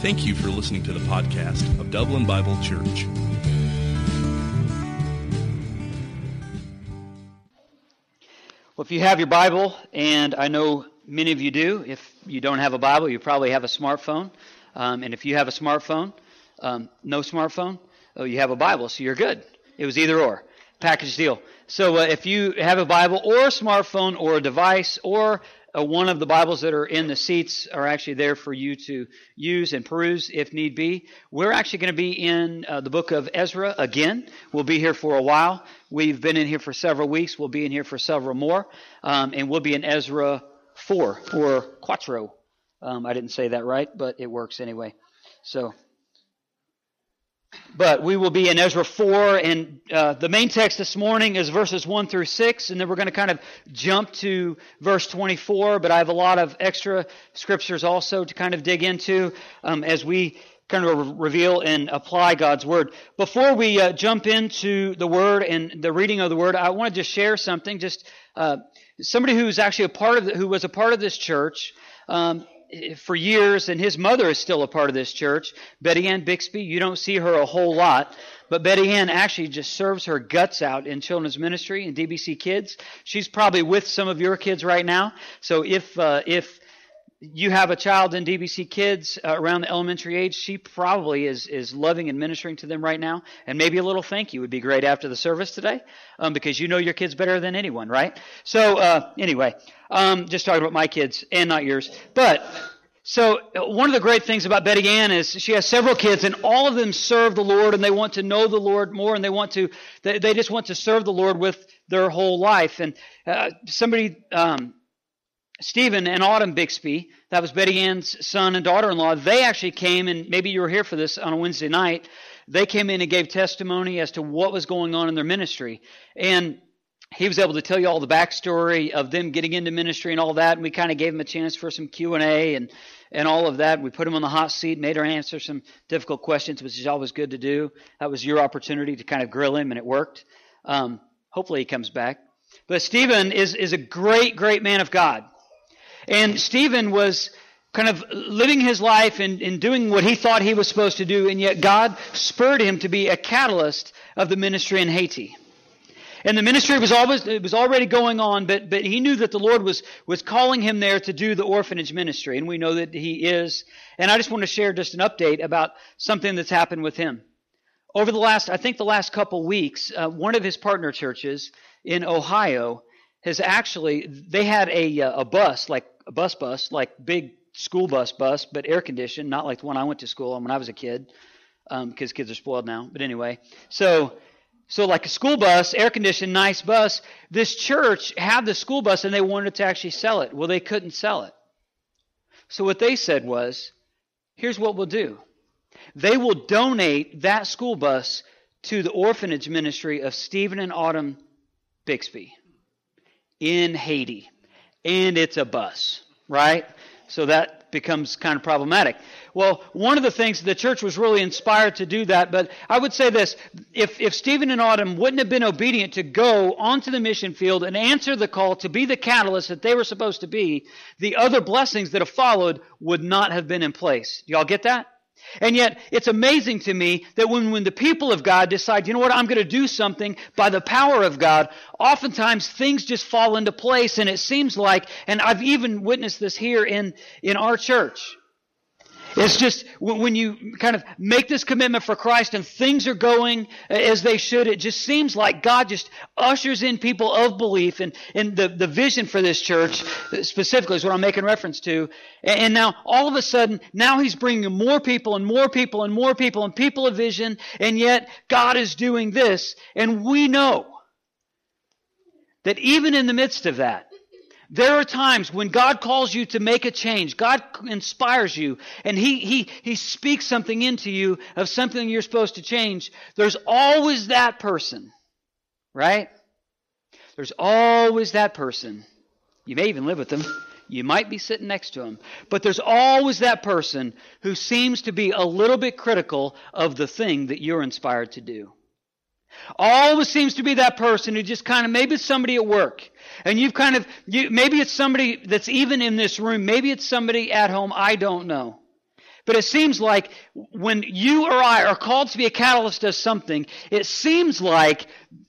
Thank you for listening to the podcast of Dublin Bible Church. Well, if you have your Bible, and I know many of you do, if you don't have a Bible, you probably have a smartphone. Um, and if you have a smartphone, um, no smartphone, oh, you have a Bible, so you're good. It was either or. Package deal. So uh, if you have a Bible or a smartphone or a device or uh, one of the Bibles that are in the seats are actually there for you to use and peruse if need be. We're actually going to be in uh, the book of Ezra again. We'll be here for a while. We've been in here for several weeks. We'll be in here for several more. Um, and we'll be in Ezra 4 or Quattro. Um, I didn't say that right, but it works anyway. So but we will be in Ezra 4, and uh, the main text this morning is verses 1 through 6, and then we're going to kind of jump to verse 24, but I have a lot of extra scriptures also to kind of dig into um, as we kind of reveal and apply God's Word. Before we uh, jump into the Word and the reading of the Word, I want to just share something. Just uh, somebody who's actually a part of the, who was a part of this church. Um, for years, and his mother is still a part of this church. Betty Ann Bixby, you don't see her a whole lot, but Betty Ann actually just serves her guts out in children's ministry and DBC Kids. She's probably with some of your kids right now. So if uh, if you have a child in DBC Kids uh, around the elementary age, she probably is is loving and ministering to them right now. And maybe a little thank you would be great after the service today, um, because you know your kids better than anyone, right? So uh, anyway, um, just talking about my kids and not yours, but. So one of the great things about Betty Ann is she has several kids, and all of them serve the Lord, and they want to know the Lord more, and they want to they, they just want to serve the Lord with their whole life. And uh, somebody um, Stephen and Autumn Bixby, that was Betty Ann's son and daughter in law, they actually came, and maybe you were here for this on a Wednesday night. They came in and gave testimony as to what was going on in their ministry. And he was able to tell you all the backstory of them getting into ministry and all that. And we kind of gave him a chance for some Q and A and and all of that. We put him on the hot seat, made her answer some difficult questions, which is always good to do. That was your opportunity to kind of grill him, and it worked. Um, hopefully, he comes back. But Stephen is is a great, great man of God. And Stephen was kind of living his life and, and, doing what he thought he was supposed to do, and yet God spurred him to be a catalyst of the ministry in Haiti. And the ministry was always it was already going on, but but he knew that the Lord was was calling him there to do the orphanage ministry, and we know that he is. And I just want to share just an update about something that's happened with him. Over the last, I think the last couple weeks, uh, one of his partner churches in Ohio has actually they had a uh, a bus like a bus bus like big school bus bus but air conditioned not like the one I went to school on when I was a kid because um, kids are spoiled now but anyway. So so like a school bus air conditioned nice bus this church had the school bus and they wanted to actually sell it. Well they couldn't sell it. So what they said was here's what we'll do. They will donate that school bus to the orphanage ministry of Stephen and Autumn Bixby in Haiti. And it's a bus, right? So that becomes kind of problematic. Well, one of the things the church was really inspired to do that, but I would say this if, if Stephen and Autumn wouldn't have been obedient to go onto the mission field and answer the call to be the catalyst that they were supposed to be, the other blessings that have followed would not have been in place. Do y'all get that? And yet, it's amazing to me that when, when the people of God decide, you know what, I'm going to do something by the power of God, oftentimes things just fall into place. And it seems like, and I've even witnessed this here in, in our church. It's just when you kind of make this commitment for Christ and things are going as they should, it just seems like God just ushers in people of belief and, and the, the vision for this church specifically is what I'm making reference to. And now all of a sudden, now He's bringing more people and more people and more people and people of vision, and yet God is doing this. And we know that even in the midst of that, there are times when God calls you to make a change. God inspires you and he, he, he speaks something into you of something you're supposed to change. There's always that person, right? There's always that person. You may even live with them. You might be sitting next to them. But there's always that person who seems to be a little bit critical of the thing that you're inspired to do. Always seems to be that person who just kind of, maybe it's somebody at work. And you've kind of, you, maybe it's somebody that's even in this room. Maybe it's somebody at home. I don't know. But it seems like when you or I are called to be a catalyst of something, it seems like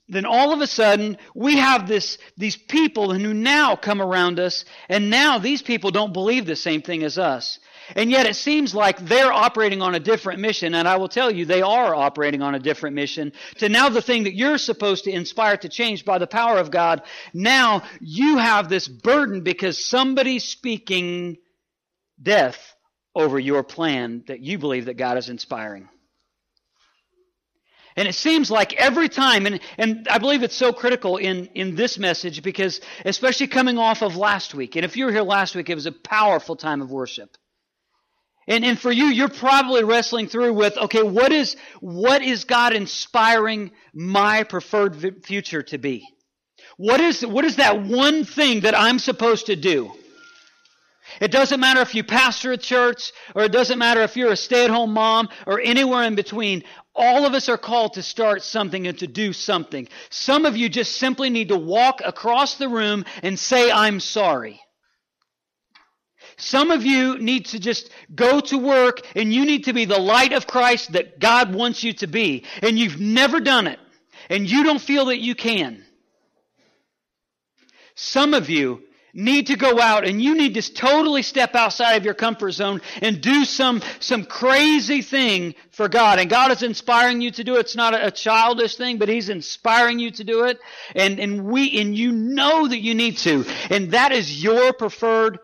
then all of a sudden we have this, these people who now come around us, and now these people don't believe the same thing as us. And yet it seems like they're operating on a different mission, and I will tell you, they are operating on a different mission. To now the thing that you're supposed to inspire to change by the power of God, now you have this burden because somebody's speaking death over your plan that you believe that God is inspiring. And it seems like every time, and, and I believe it's so critical in, in this message because, especially coming off of last week, and if you were here last week, it was a powerful time of worship. And, and for you, you're probably wrestling through with, okay, what is, what is God inspiring my preferred future to be? What is, what is that one thing that I'm supposed to do? It doesn't matter if you pastor a church, or it doesn't matter if you're a stay at home mom, or anywhere in between. All of us are called to start something and to do something. Some of you just simply need to walk across the room and say, I'm sorry. Some of you need to just go to work and you need to be the light of Christ that God wants you to be. And you've never done it. And you don't feel that you can. Some of you need to go out and you need to totally step outside of your comfort zone and do some, some crazy thing for God. And God is inspiring you to do it. It's not a, childish thing, but He's inspiring you to do it. And, and we, and you know that you need to. And that is your preferred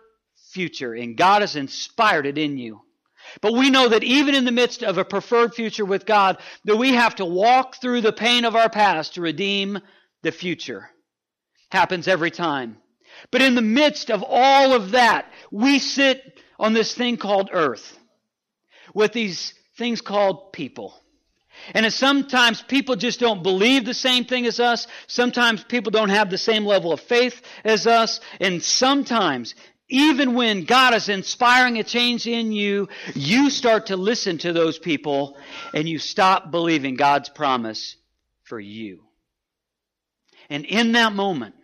future. And God has inspired it in you. But we know that even in the midst of a preferred future with God, that we have to walk through the pain of our past to redeem the future. Happens every time. But in the midst of all of that, we sit on this thing called earth with these things called people. And sometimes people just don't believe the same thing as us. Sometimes people don't have the same level of faith as us. And sometimes, even when God is inspiring a change in you, you start to listen to those people and you stop believing God's promise for you. And in that moment,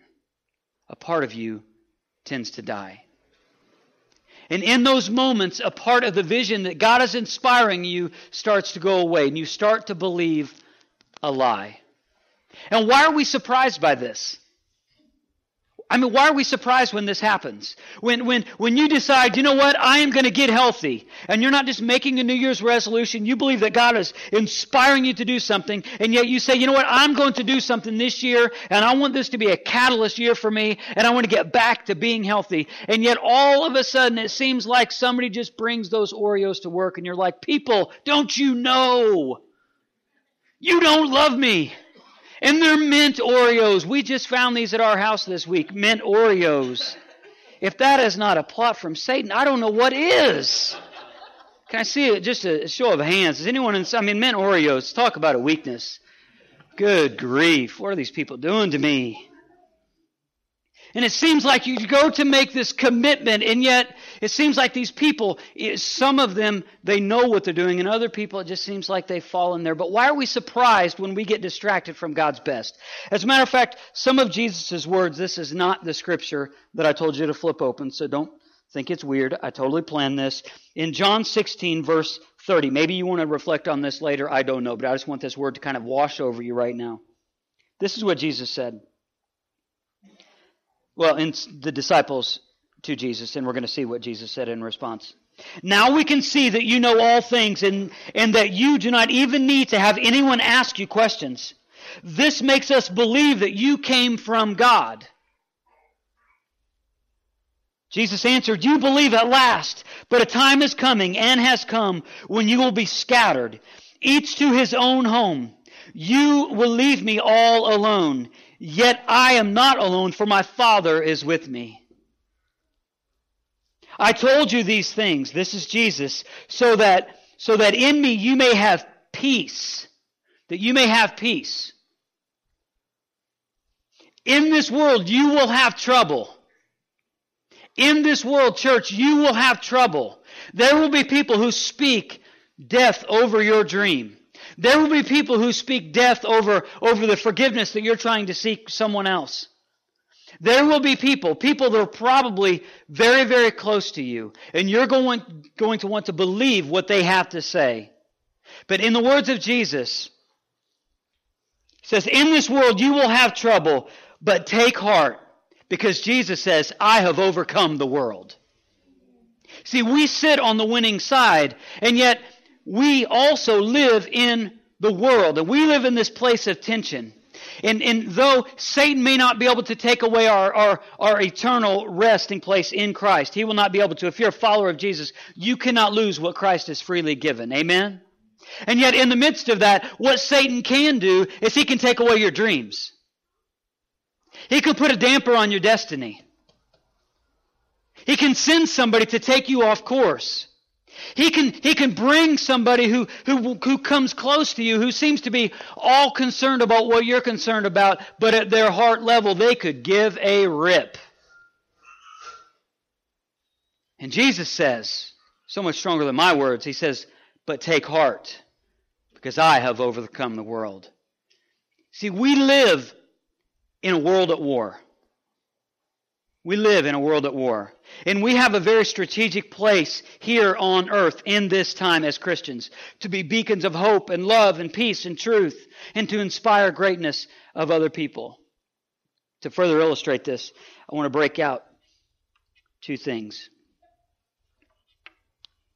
a part of you tends to die. And in those moments, a part of the vision that God is inspiring you starts to go away, and you start to believe a lie. And why are we surprised by this? I mean, why are we surprised when this happens? When, when, when you decide, you know what, I am going to get healthy, and you're not just making a New Year's resolution, you believe that God is inspiring you to do something, and yet you say, you know what, I'm going to do something this year, and I want this to be a catalyst year for me, and I want to get back to being healthy. And yet all of a sudden it seems like somebody just brings those Oreos to work, and you're like, people, don't you know? You don't love me. And they're mint Oreos. We just found these at our house this week. Mint Oreos. If that is not a plot from Satan, I don't know what is. Can I see? Just a show of hands. Is anyone in, I mean, mint Oreos. Talk about a weakness. Good grief. What are these people doing to me? And it seems like you go to make this commitment, and yet it seems like these people, eh, some of them, they know what they're doing, and other people, it just seems like they fall in there. But why are we surprised when we get distracted from God's best? As a matter of fact, some of Jesus' words, this is not the scripture that I told you to flip open, so don't think it's weird. I totally planned this. In John 16, verse 30, maybe you want to reflect on this later, I don't know, but I just want this word to kind of wash over you right now. This is what Jesus said well, in the disciples to Jesus, and we're going to see what Jesus said in response. Now we can see that you know all things and, and that you do not even need to have anyone ask you questions. This makes us believe that you came from God. Jesus answered, You believe at last, but a time is coming and has come when you will be scattered, each to his own home. You will leave me all alone. Yet I am not alone, for my Father is with me. I told you these things, this is Jesus, so that, so that in me you may have peace. That you may have peace. In this world you will have trouble. In this world, church, you will have trouble. There will be people who speak death over your dream. There will be people who speak death over, over the forgiveness that you're trying to seek someone else. There will be people, people that are probably very, very close to you, and you're going, going to want to believe what they have to say. But in the words of Jesus, he says, In this world you will have trouble, but take heart, because Jesus says, I have overcome the world. See, we sit on the winning side, and yet we also live in the world, and we live in this place of tension. And, and though Satan may not be able to take away our, our, our eternal resting place in Christ, he will not be able to. If you're a follower of Jesus, you cannot lose what Christ has freely given. Amen? And yet, in the midst of that, what Satan can do is he can take away your dreams. He can put a damper on your destiny. He can send somebody to take you off course. He can, he can bring somebody who, who, who comes close to you, who seems to be all concerned about what you're concerned about, but at their heart level, they could give a rip. And Jesus says, so much stronger than my words, He says, but take heart, because I have overcome the world. See, we live in a world at war. We live in a world at war. And we have a very strategic place here on earth in this time as Christians to be beacons of hope and love and peace and truth and to inspire greatness of other people. To further illustrate this, I want to break out two things.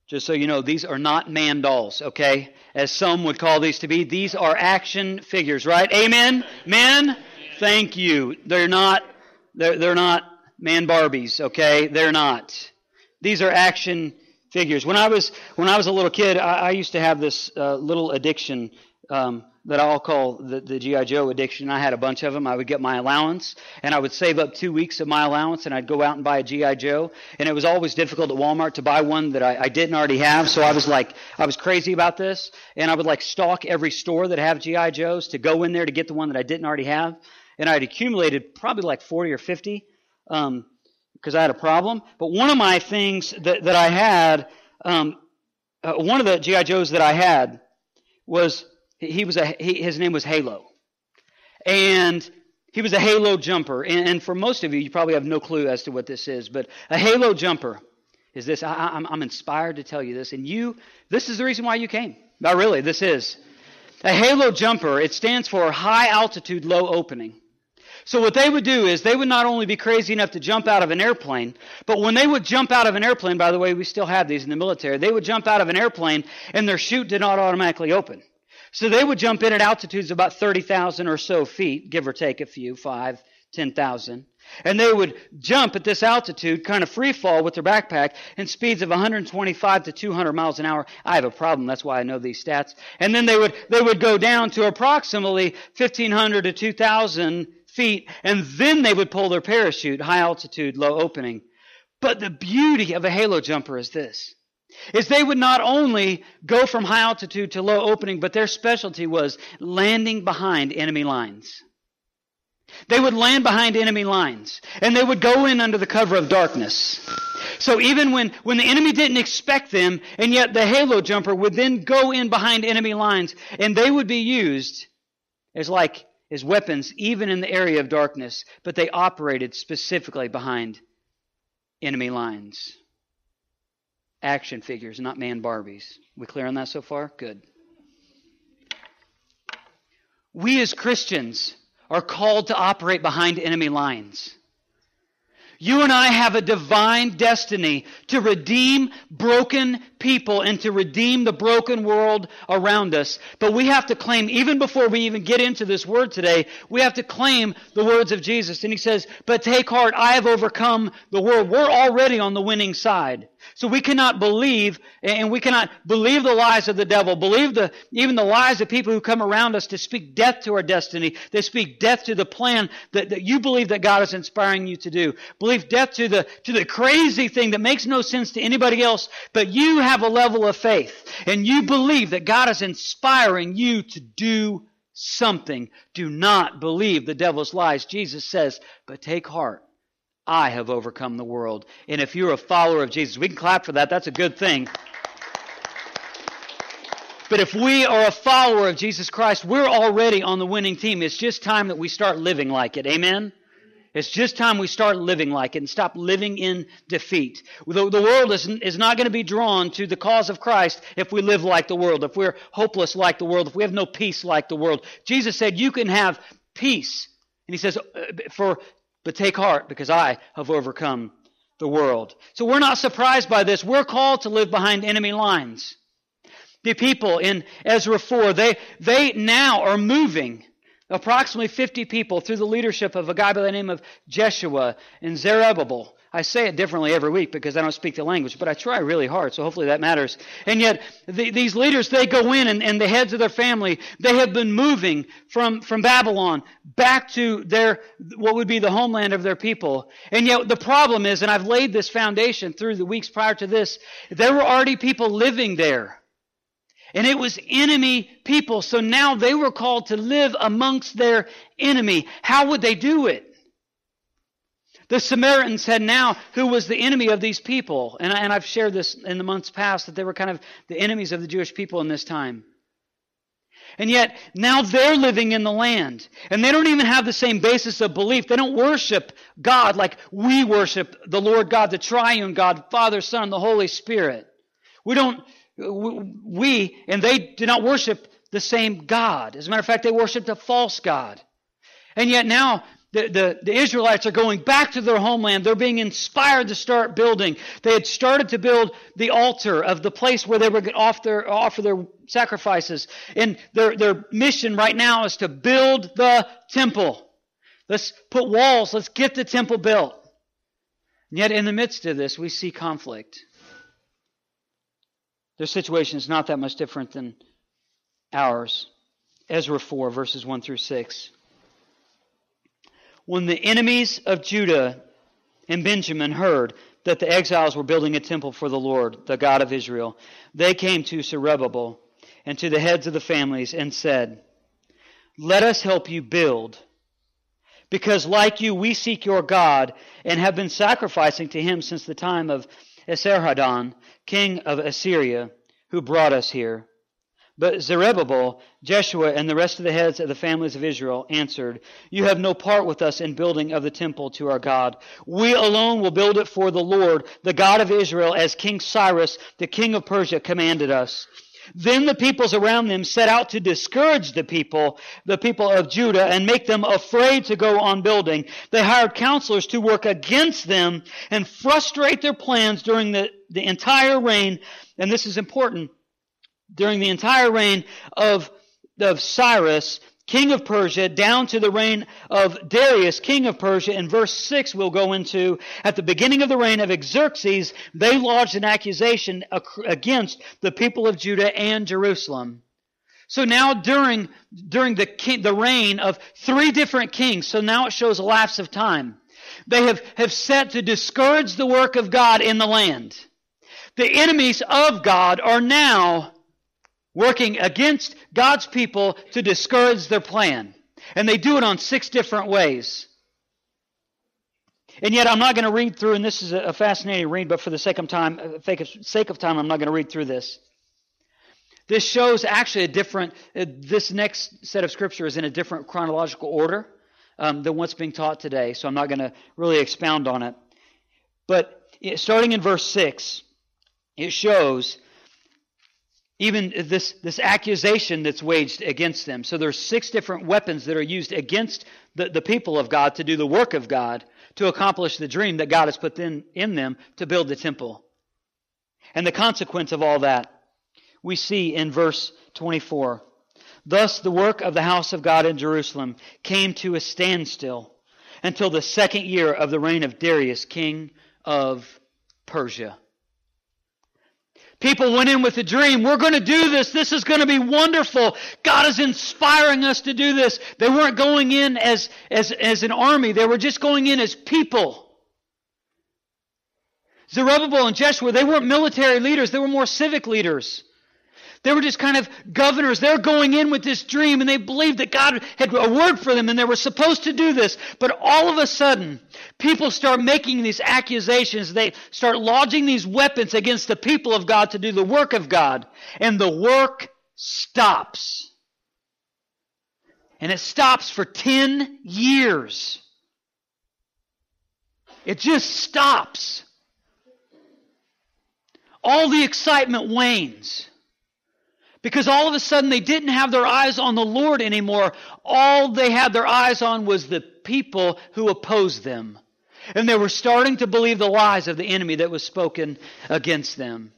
Just so you know, these are not man dolls, okay? As some would call these to be. These are action figures, right? Amen? Men? Thank you. They're not, they're, they're not man Barbies, okay? They're not. These are action figures. When I was when I was a little kid, I, I used to have this uh, little addiction um, that I'll call the, the GI Joe addiction. I had a bunch of them. I would get my allowance, and I would save up two weeks of my allowance, and I'd go out and buy a GI Joe. And it was always difficult at Walmart to buy one that I, I didn't already have. So I was like, I was crazy about this, and I would like stalk every store that have GI Joes to go in there to get the one that I didn't already have. And I'd accumulated probably like 40 or 50 because um, I had a problem. But one of my things that, that I had, um, uh, one of the GI Joes that I had was he was a he, his name was Halo, and he was a Halo jumper. And, and, for most of you, you probably have no clue as to what this is, but a Halo jumper is this. I, I'm, I'm inspired to tell you this, and you. This is the reason why you came. Not really. This is a Halo jumper. It stands for high altitude, low opening. So what they would do is they would not only be crazy enough to jump out of an airplane, but when they would jump out of an airplane, by the way, we still have these in the military, they would jump out of an airplane and their chute did not automatically open. So they would jump in at altitudes about 30,000 or so feet, give or take a few, five, 10,000. And they would jump at this altitude, kind of free fall with their backpack, in speeds of 125 to 200 miles an hour. I have a problem. That's why I know these stats. And then they would, they would go down to approximately 1500 to 2000 feet, and then they would pull their parachute, high altitude, low opening. But the beauty of a halo jumper is this. Is they would not only go from high altitude to low opening, but their specialty was landing behind enemy lines. They would land behind enemy lines, and they would go in under the cover of darkness. So even when, when the enemy didn't expect them, and yet the halo jumper would then go in behind enemy lines, and they would be used as like as weapons, even in the area of darkness, but they operated specifically behind enemy lines. Action figures, not man Barbies. We clear on that so far? Good. We as Christians are called to operate behind enemy lines. You and I have a divine destiny to redeem broken people and to redeem the broken world around us. But we have to claim, even before we even get into this word today, we have to claim the words of Jesus. And he says, But take heart, I have overcome the world. We're already on the winning side. So we cannot believe, and we cannot believe the lies of the devil, believe the, even the lies of people who come around us to speak death to our destiny. They speak death to the plan that, that you believe that God is inspiring you to do. Believe death to the, to the crazy thing that makes no sense to anybody else, but you have a level of faith, and you believe that God is inspiring you to do something. Do not believe the devil's lies. Jesus says, but take heart. I have overcome the world. And if you're a follower of Jesus, we can clap for that. That's a good thing. But if we are a follower of Jesus Christ, we're already on the winning team. It's just time that we start living like it. Amen? It's just time we start living like it and stop living in defeat. The, the world is, is not going to be drawn to the cause of Christ if we live like the world, if we're hopeless like the world, if we have no peace like the world. Jesus said, You can have peace. And he says, uh, For but take heart, because I have overcome the world. So we're not surprised by this. We're called to live behind enemy lines. The people in Ezra 4, they, they now are moving approximately 50 people through the leadership of a guy by the name of Jeshua and Zerubbabel. I say it differently every week because I don't speak the language, but I try really hard, so hopefully that matters. And yet, the, these leaders, they go in and, and the heads of their family, they have been moving from, from Babylon back to their, what would be the homeland of their people. And yet, the problem is, and I've laid this foundation through the weeks prior to this, there were already people living there. And it was enemy people. So now they were called to live amongst their enemy. How would they do it? The Samaritans had now, who was the enemy of these people, and, I, and I've shared this in the months past, that they were kind of the enemies of the Jewish people in this time. And yet, now they're living in the land. And they don't even have the same basis of belief. They don't worship God like we worship the Lord God, the triune God, Father, Son, the Holy Spirit. We don't, we, and they do not worship the same God. As a matter of fact, they worshiped a false God. And yet now the, the, the, Israelites are going back to their homeland. They're being inspired to start building. They had started to build the altar of the place where they were going to offer their, offer their sacrifices. And their, their mission right now is to build the temple. Let's put walls. Let's get the temple built. And yet, in the midst of this, we see conflict. Their situation is not that much different than ours. Ezra 4, verses 1 through 6 when the enemies of Judah and Benjamin heard that the exiles were building a temple for the Lord, the God of Israel, they came to Zerubbabel and to the heads of the families and said, Let us help you build. Because like you, we seek your God and have been sacrificing to him since the time of Esarhaddon, king of Assyria, who brought us here. But Zerubbabel, Jeshua, and the rest of the heads of the families of Israel answered, You have no part with us in building of the temple to our God. We alone will build it for the Lord, the God of Israel, as King Cyrus, the king of Persia, commanded us. Then the peoples around them set out to discourage the people, the people of Judah, and make them afraid to go on building. They hired counselors to work against them and frustrate their plans during the, the entire reign. And this is important during the entire reign of, of Cyrus, king of Persia, down to the reign of Darius, king of Persia. In verse 6, we'll go into, at the beginning of the reign of Xerxes, they lodged an accusation against the people of Judah and Jerusalem. So now during, during the, king, the reign of three different kings, so now it shows a lapse of time, they have, have set to discourage the work of God in the land. The enemies of God are now working against God's people to discourage their plan. And they do it on six different ways. And yet, I'm not going to read through, and this is a fascinating read, but for the sake of time, uh, sake of time, I'm not going to read through this. This shows actually a different, uh, this next set of scripture is in a different chronological order um, than what's being taught today, so I'm not going to really expound on it. But starting in verse 6, it shows even this, this accusation that's waged against them. So there's six different weapons that are used against the, the people of God to do the work of God to accomplish the dream that God has put in, in them to build the temple. And the consequence of all that we see in verse 24. Thus the work of the house of God in Jerusalem came to a standstill until the second year of the reign of Darius, king of Persia. People went in with a dream. We're going to do this. This is going to be wonderful. God is inspiring us to do this. They weren't going in as, as, as an army. They were just going in as people. Zerubbabel and Jeshua, they weren't military leaders. They were more civic leaders. They were just kind of governors. They're going in with this dream and they believed that God had a word for them and they were supposed to do this. But all of a sudden, people start making these accusations. They start lodging these weapons against the people of God to do the work of God. And the work stops. And it stops for 10 years. it just stops. All the excitement wanes. Because all of a sudden they didn't have their eyes on the Lord anymore. All they had their eyes on was the people who opposed them. And they were starting to believe the lies of the enemy that was spoken against them.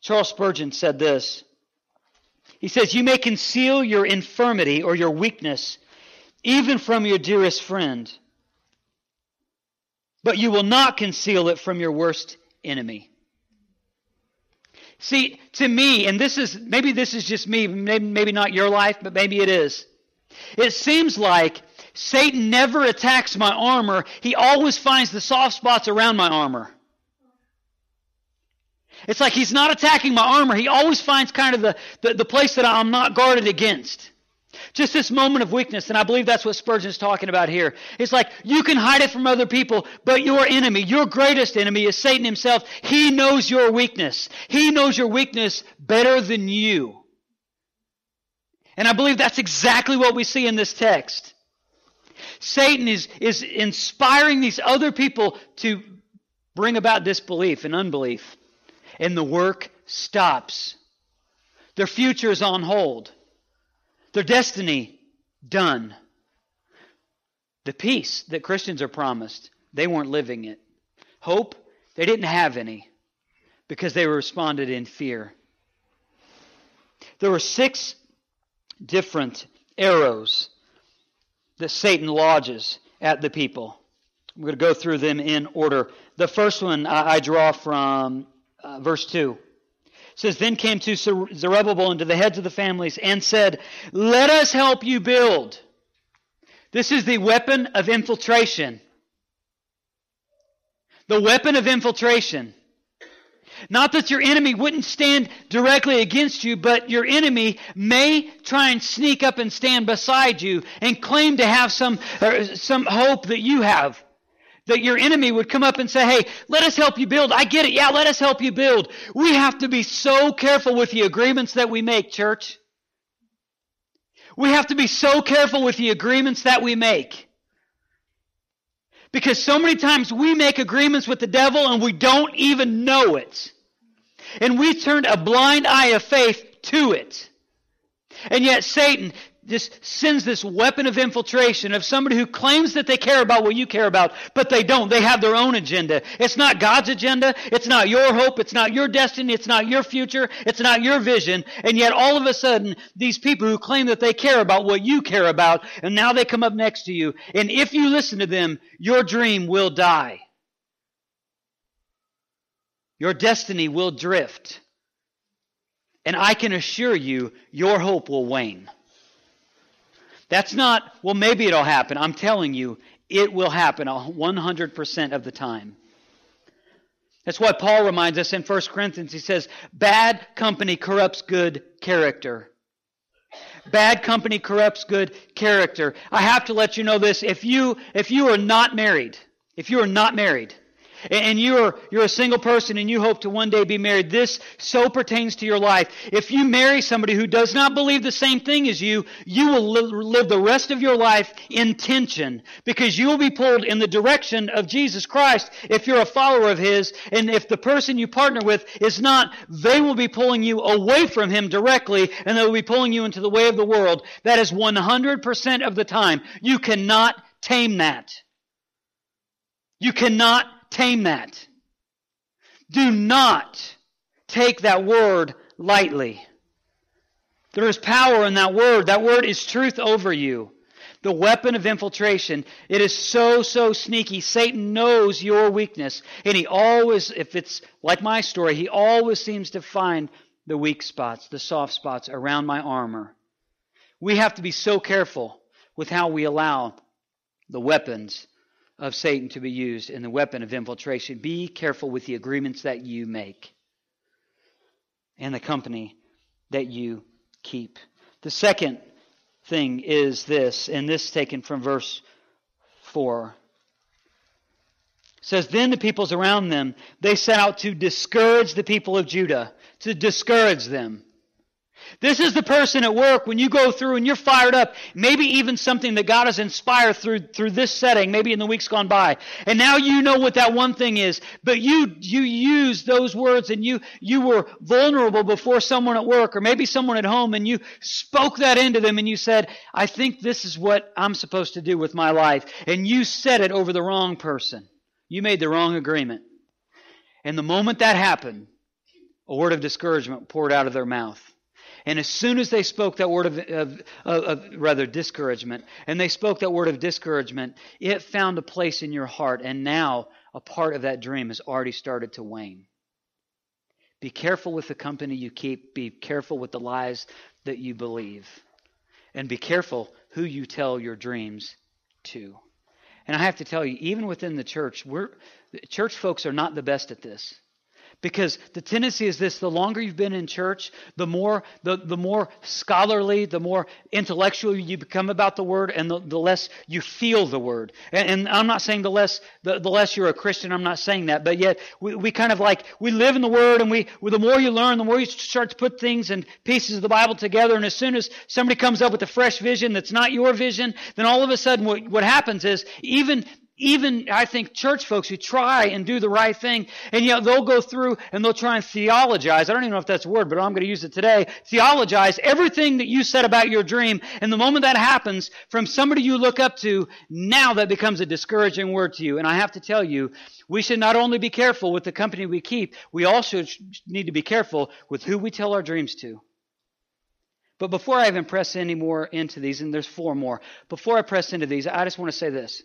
Charles Spurgeon said this. He says, You may conceal your infirmity or your weakness even from your dearest friend, but you will not conceal it from your worst enemy. See, to me, and this is maybe this is just me, maybe, maybe not your life, but maybe it is. It seems like Satan never attacks my armor, he always finds the soft spots around my armor. It's like he's not attacking my armor, he always finds kind of the, the, the place that I'm not guarded against. Just this moment of weakness, and I believe that's what Spurgeon is talking about here. It's like you can hide it from other people, but your enemy, your greatest enemy, is Satan himself. He knows your weakness. He knows your weakness better than you. And I believe that's exactly what we see in this text. Satan is, is inspiring these other people to bring about disbelief and unbelief. And the work stops. Their future is on hold. Their destiny done. The peace that Christians are promised, they weren't living it. Hope, they didn't have any because they responded in fear. There were six different arrows that Satan lodges at the people. I'm going to go through them in order. The first one I draw from uh, verse 2 says, Then came to Zerubbabel and to the heads of the families and said, Let us help you build. This is the weapon of infiltration. The weapon of infiltration. Not that your enemy wouldn't stand directly against you, but your enemy may try and sneak up and stand beside you and claim to have some, some hope that you have that your enemy would come up and say, Hey, let us help you build. I get it. Yeah, let us help you build. We have to be so careful with the agreements that we make, church. We have to be so careful with the agreements that we make. Because so many times we make agreements with the devil and we don't even know it. And we turned a blind eye of faith to it. And yet Satan just sends this weapon of infiltration of somebody who claims that they care about what you care about, but they don't. They have their own agenda. It's not God's agenda. It's not your hope. It's not your destiny. It's not your future. It's not your vision. And yet all of a sudden, these people who claim that they care about what you care about, and now they come up next to you. And if you listen to them, your dream will die. Your destiny will drift. And I can assure you, your hope will wane. That's not, well, maybe it'll happen. I'm telling you, it will happen 100% of the time. That's why Paul reminds us in 1 Corinthians. He says, Bad company corrupts good character. Bad company corrupts good character. I have to let you know this. If you, if you are not married, if you are not married, and you're, you're a single person and you hope to one day be married, this so pertains to your life. If you marry somebody who does not believe the same thing as you, you will live the rest of your life in tension because you will be pulled in the direction of Jesus Christ if you're a follower of His. And if the person you partner with is not, they will be pulling you away from Him directly and they will be pulling you into the way of the world. That is 100% of the time. You cannot tame that. You cannot tame that. Do not take that word lightly. There is power in that word. That word is truth over you. The weapon of infiltration. It is so, so sneaky. Satan knows your weakness. And he always, if it's like my story, he always seems to find the weak spots, the soft spots around my armor. We have to be so careful with how we allow the weapons of Satan to be used in the weapon of infiltration. Be careful with the agreements that you make and the company that you keep. The second thing is this, and this taken from verse 4. It says, Then the peoples around them, they set out to discourage the people of Judah, to discourage them. This is the person at work when you go through and you're fired up, maybe even something that God has inspired through, through this setting, maybe in the weeks gone by. And now you know what that one thing is, but you, you use those words and you, you were vulnerable before someone at work or maybe someone at home and you spoke that into them and you said, I think this is what I'm supposed to do with my life. And you said it over the wrong person. You made the wrong agreement. And the moment that happened, a word of discouragement poured out of their mouth. And as soon as they spoke that word of, of, of, of, rather discouragement, and they spoke that word of discouragement, it found a place in your heart, and now a part of that dream has already started to wane. Be careful with the company you keep. Be careful with the lies that you believe. And be careful who you tell your dreams to. And I have to tell you, even within the church, we're, church folks are not the best at this. Because the tendency is this the longer you've been in church, the more the, the more scholarly, the more intellectual you become about the word, and the, the less you feel the word. And, and I'm not saying the less the, the, less you're a Christian, I'm not saying that, but yet we, we kind of like we live in the word and we the more you learn, the more you start to put things and pieces of the Bible together, and as soon as somebody comes up with a fresh vision that's not your vision, then all of a sudden what, what happens is even even I think church folks who try and do the right thing, and yet they'll go through and they'll try and theologize. I don't even know if that's a word, but I'm going to use it today. Theologize everything that you said about your dream, and the moment that happens from somebody you look up to, now that becomes a discouraging word to you. And I have to tell you, we should not only be careful with the company we keep, we also need to be careful with who we tell our dreams to. But before I even press any more into these, and there's four more, before I press into these, I just want to say this.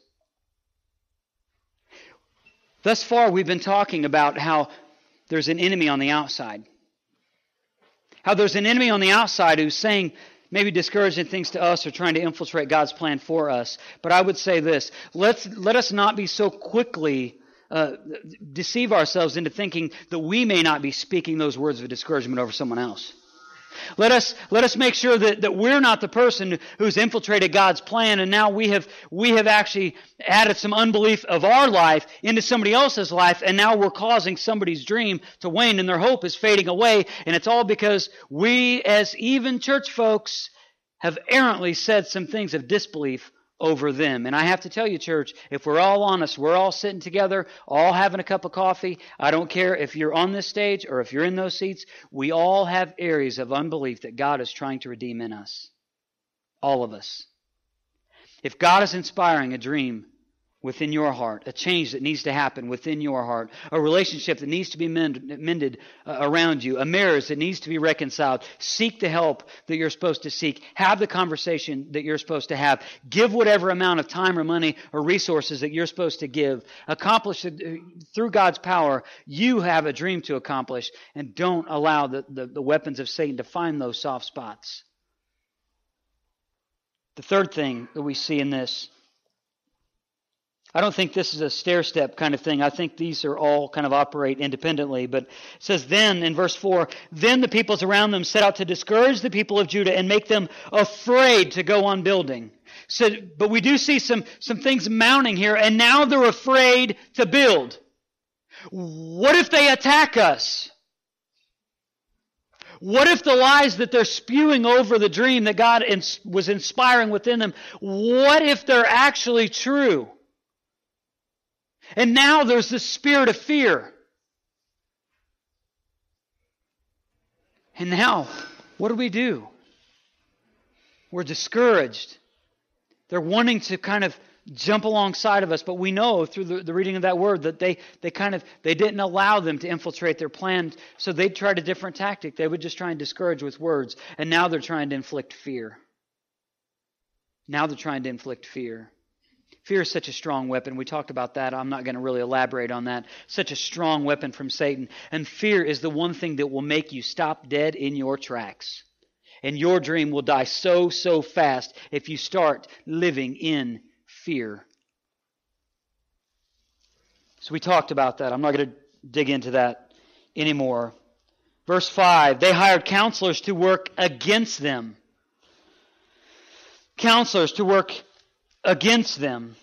Thus far, we've been talking about how there's an enemy on the outside. How there's an enemy on the outside who's saying maybe discouraging things to us or trying to infiltrate God's plan for us. But I would say this let's, let us not be so quickly uh, deceive ourselves into thinking that we may not be speaking those words of discouragement over someone else. Let us, let us make sure that, that we're not the person who's infiltrated God's plan and now we have, we have actually added some unbelief of our life into somebody else's life and now we're causing somebody's dream to wane and their hope is fading away and it's all because we as even church folks have errantly said some things of disbelief over them. And I have to tell you, church, if we're all honest, we're all sitting together, all having a cup of coffee. I don't care if you're on this stage or if you're in those seats. We all have areas of unbelief that God is trying to redeem in us. All of us. If God is inspiring a dream within your heart, a change that needs to happen within your heart, a relationship that needs to be mended uh, around you, a marriage that needs to be reconciled. Seek the help that you're supposed to seek. Have the conversation that you're supposed to have. Give whatever amount of time or money or resources that you're supposed to give. Accomplish it uh, through God's power. You have a dream to accomplish, and don't allow the, the, the weapons of Satan to find those soft spots. The third thing that we see in this I don't think this is a stair step kind of thing. I think these are all kind of operate independently. But it says, then in verse 4, then the peoples around them set out to discourage the people of Judah and make them afraid to go on building. So, but we do see some, some things mounting here, and now they're afraid to build. What if they attack us? What if the lies that they're spewing over the dream that God was inspiring within them, what if they're actually true? And now there's the spirit of fear. And now, what do we do? We're discouraged. They're wanting to kind of jump alongside of us, but we know through the, the, reading of that word that they, they kind of they didn't allow them to infiltrate their plan, so they tried a different tactic. They would just try and discourage with words, and now they're trying to inflict fear. Now they're trying to inflict fear. Fear is such a strong weapon. We talked about that. I'm not going to really elaborate on that. Such a strong weapon from Satan. And fear is the one thing that will make you stop dead in your tracks. And your dream will die so, so fast if you start living in fear. So we talked about that. I'm not going to dig into that anymore. Verse 5 They hired counselors to work against them. Counselors to work against them.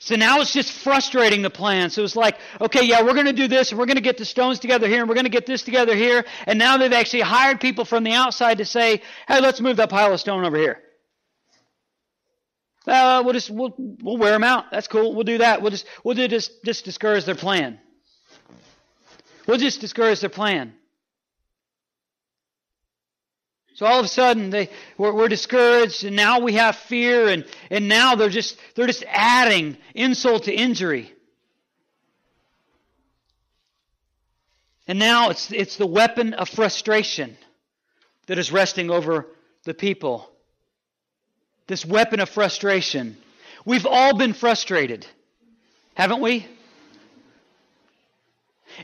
So now it's just frustrating the plan. So it's like, okay, yeah, we're going to do this, and we're going to get the stones together here, and we're going to get this together here. And now they've actually hired people from the outside to say, hey, let's move that pile of stone over here. Uh, we'll just we'll we'll wear them out. That's cool. We'll do that. We'll just we'll just just discourage their plan. We'll just discourage their plan. So all of a sudden they we're, we're, discouraged, and now we have fear, and and now they're just they're just adding insult to injury. And now it's it's the weapon of frustration that is resting over the people this weapon of frustration. We've all been frustrated, haven't we?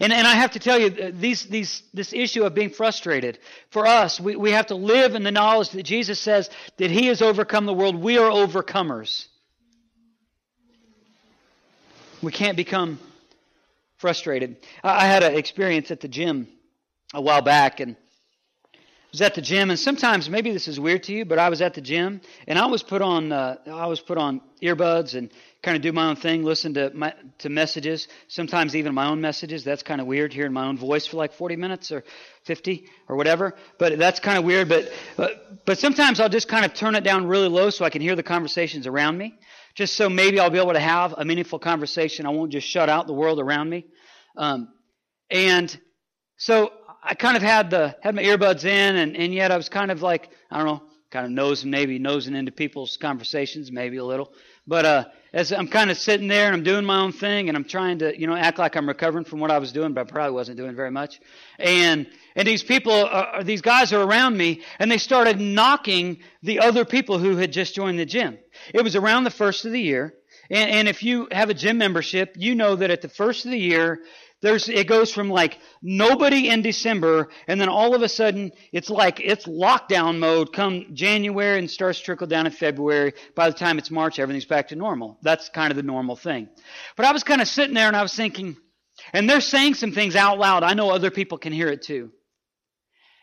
And, and I have to tell you, uh, these, these, this issue of being frustrated, for us, we, we have to live in the knowledge that Jesus says that He has overcome the world. We are overcomers. We can't become frustrated. I, I had an experience at the gym a while back, and was at the gym, and sometimes maybe this is weird to you, but I was at the gym, and I was put on uh, I was put on earbuds and kind of do my own thing, listen to my, to messages, sometimes even my own messages. That's kind of weird, hearing my own voice for like 40 minutes or 50 or whatever. But that's kind of weird. But but, but sometimes I'll just kind of turn it down really low so I can hear the conversations around me, just so maybe I'll be able to have a meaningful conversation. I won't just shut out the world around me. Um, and so I kind of had the had my earbuds in, and, and yet I was kind of like I don't know, kind of nosing maybe nosing into people's conversations, maybe a little. But uh, as I'm kind of sitting there and I'm doing my own thing, and I'm trying to you know act like I'm recovering from what I was doing, but I probably wasn't doing very much. And and these people, are, these guys are around me, and they started knocking the other people who had just joined the gym. It was around the first of the year. And, and if you have a gym membership, you know that at the first of the year, there's, it goes from like nobody in December, and then all of a sudden it's like it's lockdown mode come January and starts to trickle down in February. By the time it's March, everything's back to normal. That's kind of the normal thing. But I was kind of sitting there and I was thinking, and they're saying some things out loud. I know other people can hear it too.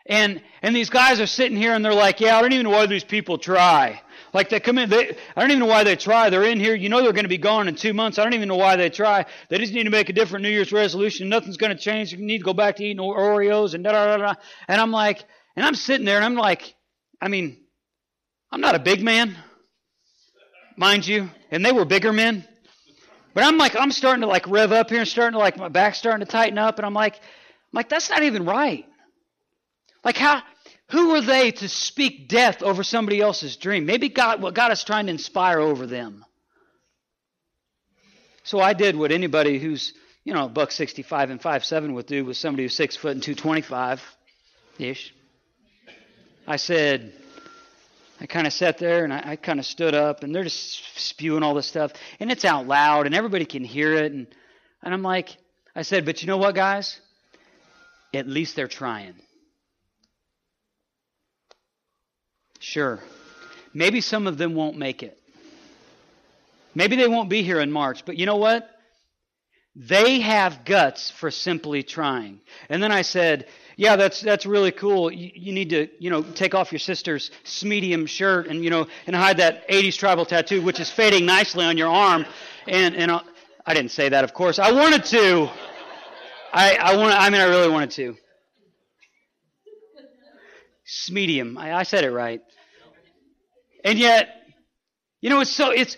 And and these guys are sitting here and they're like, yeah, I don't even know why these people try. Like they come in, they, I don't even know why they try. They're in here. You know they're going to be gone in two months. I don't even know why they try. They just need to make a different New Year's resolution. Nothing's going to change. You need to go back to eating Oreos and da da da da. And I'm like, and I'm sitting there and I'm like, I mean, I'm not a big man, mind you, and they were bigger men. But I'm like, I'm starting to like rev up here and starting to like my back's starting to tighten up, and I'm like, I'm like that's not even right. Like how who are they to speak death over somebody else's dream? Maybe God, what God is trying to inspire over them. So I did what anybody who's, you know, buck 65 and five seven would do with somebody who's 6 foot and 225 ish. I said, I kind of sat there and I, I kind of stood up and they're just spewing all this stuff and it's out loud and everybody can hear it. And, and I'm like, I said, but you know what, guys? At least they're trying. Sure. Maybe some of them won't make it. Maybe they won't be here in March, but you know what? They have guts for simply trying. And then I said, yeah, that's that's really cool. You, you, need to, you know, take off your sister's medium shirt and you know and hide that 80s tribal tattoo, which is fading nicely on your arm. And and I, I didn't say that, of course. I wanted to. I I want. I mean, I really wanted to. Medium. I, I said it right. And yet, you know, it's so, it's,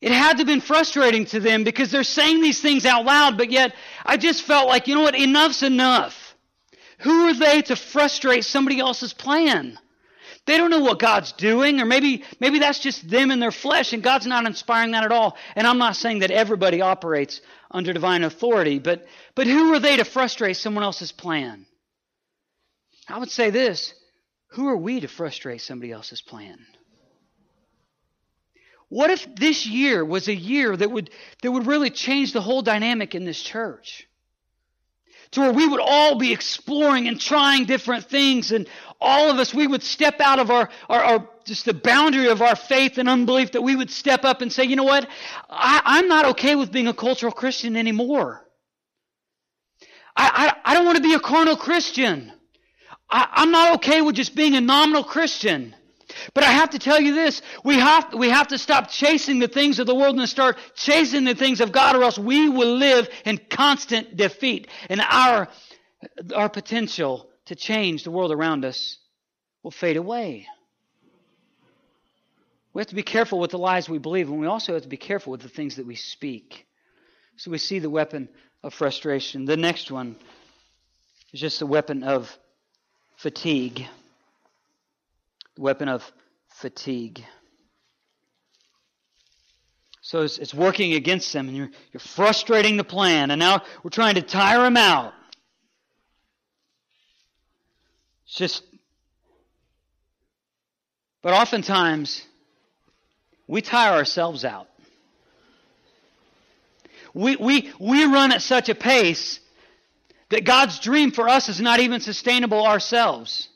it had to have been frustrating to them because they're saying these things out loud, but yet I just felt like, you know what, enough's enough. Who are they to frustrate somebody else's plan? They don't know what God's doing, or maybe, maybe that's just them in their flesh, and God's not inspiring that at all. And I'm not saying that everybody operates under divine authority, but, but who are they to frustrate someone else's plan? I would say this who are we to frustrate somebody else's plan? What if this year was a year that would, that would really change the whole dynamic in this church? To where we would all be exploring and trying different things, and all of us, we would step out of our, our, our just the boundary of our faith and unbelief, that we would step up and say, you know what? I, I'm not okay with being a cultural Christian anymore. I, I, I don't want to be a carnal Christian. I, I'm not okay with just being a nominal Christian. But I have to tell you this we have, we have to stop chasing the things of the world and start chasing the things of God, or else we will live in constant defeat. And our, our potential to change the world around us will fade away. We have to be careful with the lies we believe, and we also have to be careful with the things that we speak. So we see the weapon of frustration. The next one is just the weapon of fatigue. The weapon of fatigue. So it's, it's working against them, and you're, you're frustrating the plan, and now we're trying to tire them out. It's just. But oftentimes, we tire ourselves out. We, we, we run at such a pace that God's dream for us is not even sustainable ourselves.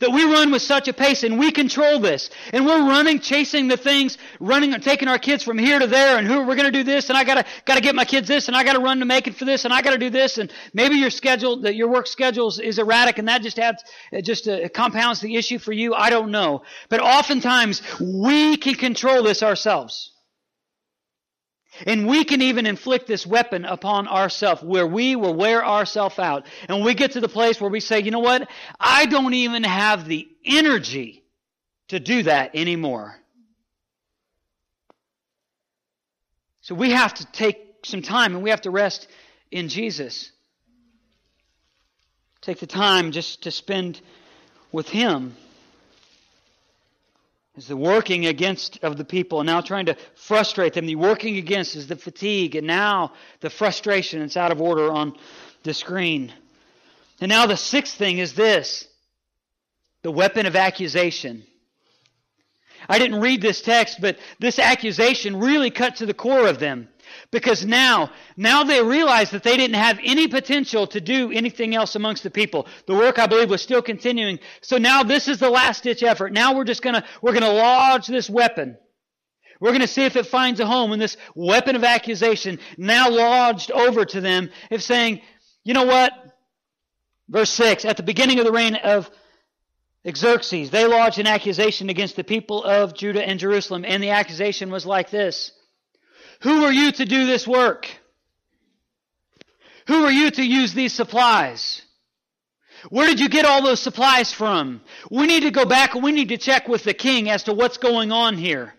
That we run with such a pace and we control this. And we're running, chasing the things, running, taking our kids from here to there and who we're going to do this and I gotta, gotta get my kids this and I gotta run to make it for this and I gotta do this and maybe your schedule, that your work schedule is erratic and that just adds, just uh, compounds the issue for you. I don't know. But oftentimes we can control this ourselves. And we can even inflict this weapon upon ourselves where we will wear ourselves out. And we get to the place where we say, you know what? I don't even have the energy to do that anymore. So we have to take some time and we have to rest in Jesus. Take the time just to spend with Him is the working against of the people and now trying to frustrate them. The working against is the fatigue and now the frustration. It's out of order on the screen. And now the sixth thing is this the weapon of accusation. I didn't read this text, but this accusation really cut to the core of them. Because now, now they realized that they didn't have any potential to do anything else amongst the people. The work, I believe, was still continuing. So now this is the last ditch effort. Now we're just gonna, we're gonna lodge this weapon. We're to see if it finds a home in this weapon of accusation now lodged over to them of saying, you know what? Verse 6, at the beginning of the reign of Xerxes, they lodged an accusation against the people of Judah and Jerusalem, and the accusation was like this. Who are you to do this work? Who are you to use these supplies? Where did you get all those supplies from? We need to go back and we need to check with the king as to what's going on here.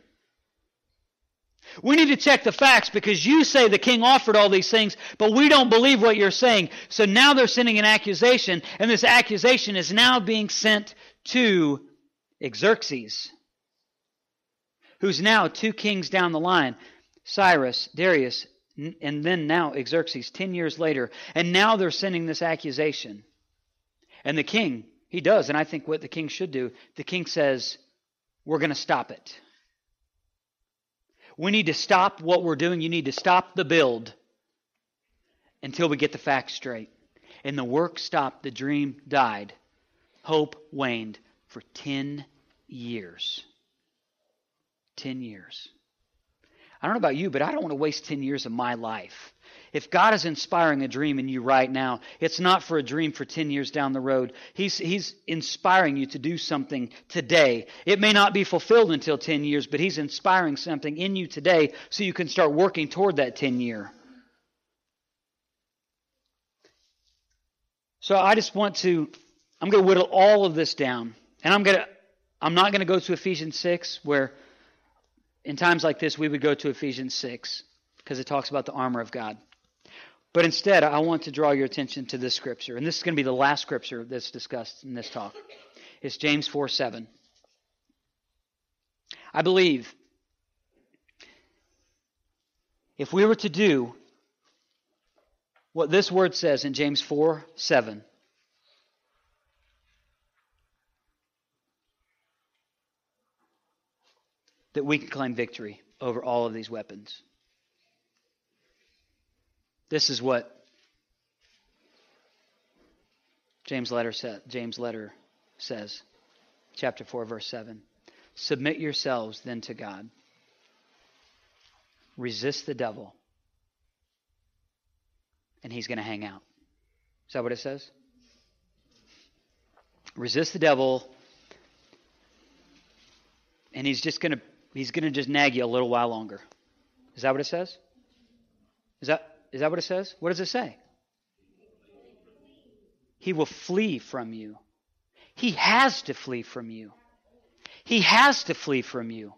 We need to check the facts because you say the king offered all these things, but we don't believe what you're saying. So now they're sending an accusation, and this accusation is now being sent to Xerxes, who's now two kings down the line. Cyrus, Darius, and then now Xerxes, 10 years later. And now they're sending this accusation. And the king, he does, and I think what the king should do, the king says, We're going to stop it. We need to stop what we're doing. You need to stop the build until we get the facts straight. And the work stopped, the dream died, hope waned for 10 years. 10 years. I don't know about you, but I don't want to waste 10 years of my life. If God is inspiring a dream in you right now, it's not for a dream for 10 years down the road. He's, he's inspiring you to do something today. It may not be fulfilled until 10 years, but He's inspiring something in you today so you can start working toward that 10 year. So I just want to, I'm going to whittle all of this down. And I'm going to, I'm not going to go to Ephesians 6 where in times like this, we would go to Ephesians 6 because it talks about the armor of God. But instead, I want to draw your attention to this scripture. And this is going to be the last scripture that's discussed in this talk. It's James 4 7. I believe if we were to do what this word says in James 4 7, that we can claim victory over all of these weapons. This is what James letter sa- James letter says, chapter 4 verse 7. Submit yourselves then to God. Resist the devil and he's going to hang out. Is that what it says? Resist the devil and he's just going to he's going to just nag you a little while longer. Is that what it says? Is that is that what it says? What does it say? He will flee from you. He has to flee from you. He has to flee from you.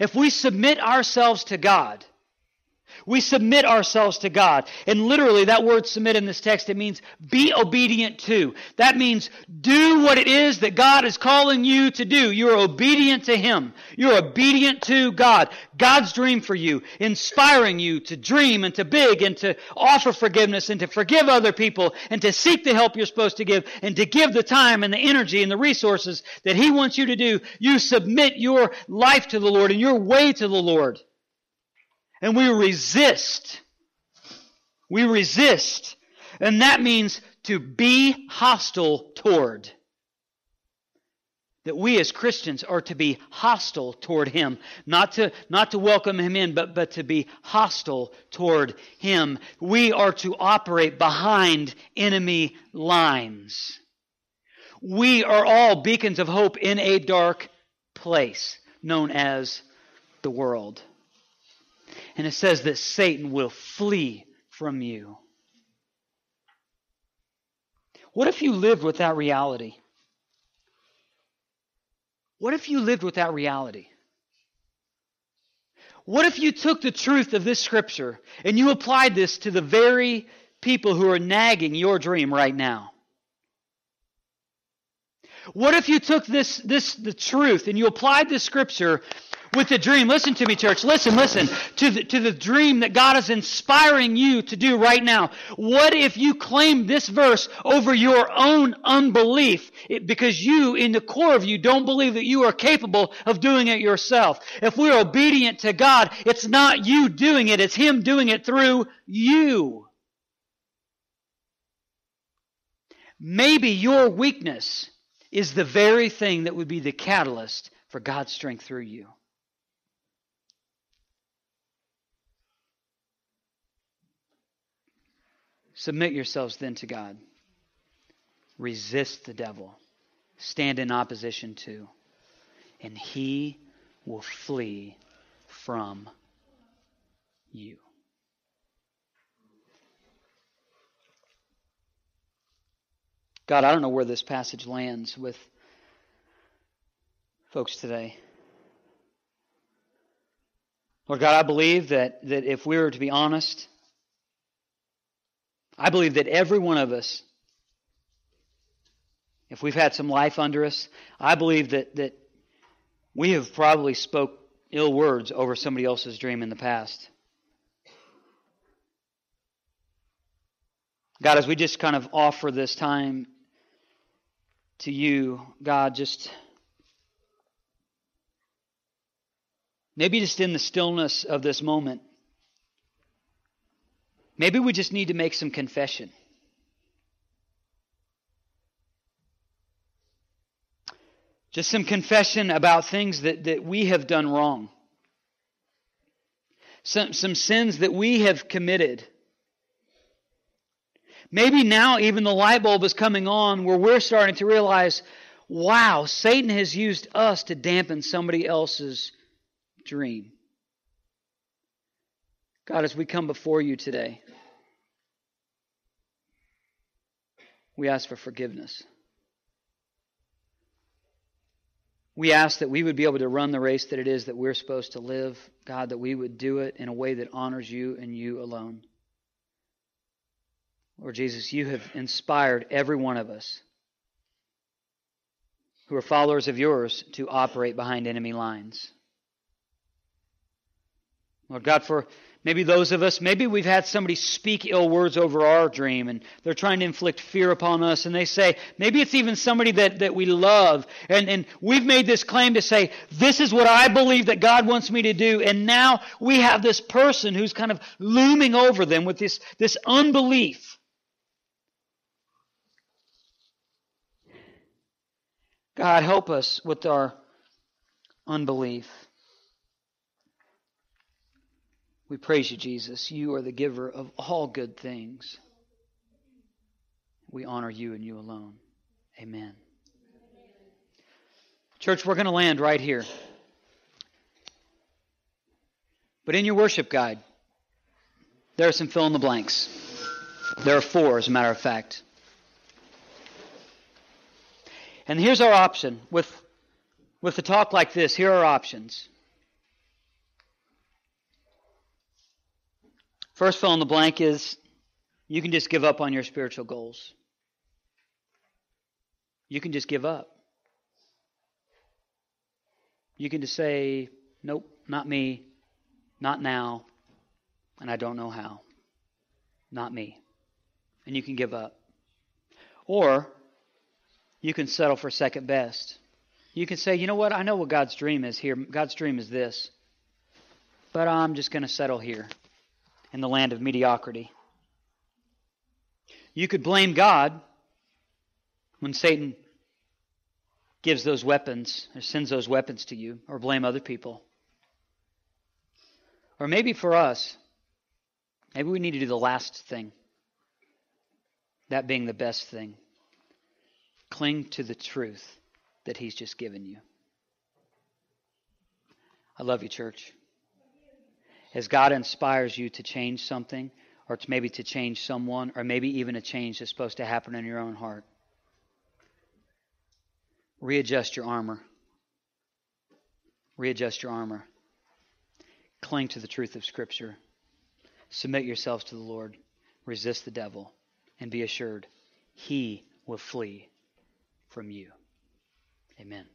If we submit ourselves to God, we submit ourselves to God. And literally, that word submit in this text, it means be obedient to. That means do what it is that God is calling you to do. You're obedient to Him. You're obedient to God. God's dream for you, inspiring you to dream and to big and to offer forgiveness and to forgive other people and to seek the help you're supposed to give and to give the time and the energy and the resources that He wants you to do. You submit your life to the Lord and your way to the Lord. And we resist. We resist. And that means to be hostile toward. That we as Christians are to be hostile toward Him. Not to, not to welcome Him in, but, but to be hostile toward Him. We are to operate behind enemy lines. We are all beacons of hope in a dark place known as the world. And it says that Satan will flee from you. What if you lived with that reality? What if you lived with that reality? What if you took the truth of this scripture and you applied this to the very people who are nagging your dream right now? What if you took this, this, the truth and you applied this scripture with the dream. Listen to me, church. Listen, listen to the, to the dream that God is inspiring you to do right now. What if you claim this verse over your own unbelief it, because you, in the core of you, don't believe that you are capable of doing it yourself? If we're obedient to God, it's not you doing it, it's Him doing it through you. Maybe your weakness is the very thing that would be the catalyst for God's strength through you. Submit yourselves then to God. Resist the devil. Stand in opposition to. And he will flee from you. God, I don't know where this passage lands with folks today. Lord God, I believe that, that if we were to be honest, I believe that every one of us, if we've had some life under us, I believe that, that we have probably spoke ill words over somebody else's dream in the past. God, as we just kind of offer this time to you, God, just maybe just in the stillness of this moment, Maybe we just need to make some confession. Just some confession about things that, that we have done wrong. Some, some sins that we have committed. Maybe now even the light bulb is coming on where we're starting to realize wow, Satan has used us to dampen somebody else's dream. God, as we come before you today, we ask for forgiveness. We ask that we would be able to run the race that it is that we're supposed to live. God, that we would do it in a way that honors you and you alone. Lord Jesus, you have inspired every one of us who are followers of yours to operate behind enemy lines. Lord God, for maybe those of us, maybe we've had somebody speak ill words over our dream and they're trying to inflict fear upon us and they say, maybe it's even somebody that, that we love and, and we've made this claim to say, this is what I believe that God wants me to do and now we have this person who's kind of looming over them with this, this unbelief. God, help us with our unbelief. We praise you, Jesus. You are the giver of all good things. We honor you and you alone. Amen. Church, we're going to land right here. But in your worship guide, there are some fill in the blanks. There are four, as a matter of fact. And here's our option. With, with a talk like this, here are options. First fill in the blank is you can just give up on your spiritual goals. You can just give up. You can just say, nope, not me, not now, and I don't know how. Not me. And you can give up. Or you can settle for second best. You can say, you know what, I know what God's dream is here. God's dream is this. But I'm just going to settle here in the land of mediocrity. You could blame God when Satan gives those weapons or sends those weapons to you, or blame other people. Or maybe for us, maybe we need to do the last thing, that being the best thing. Cling to the truth that He's just given you. I love you, church. As God inspires you to change something, or to maybe to change someone, or maybe even a change that's supposed to happen in your own heart, readjust your armor. Readjust your armor. Cling to the truth of Scripture. Submit yourselves to the Lord. Resist the devil. And be assured, he will flee from you. Amen.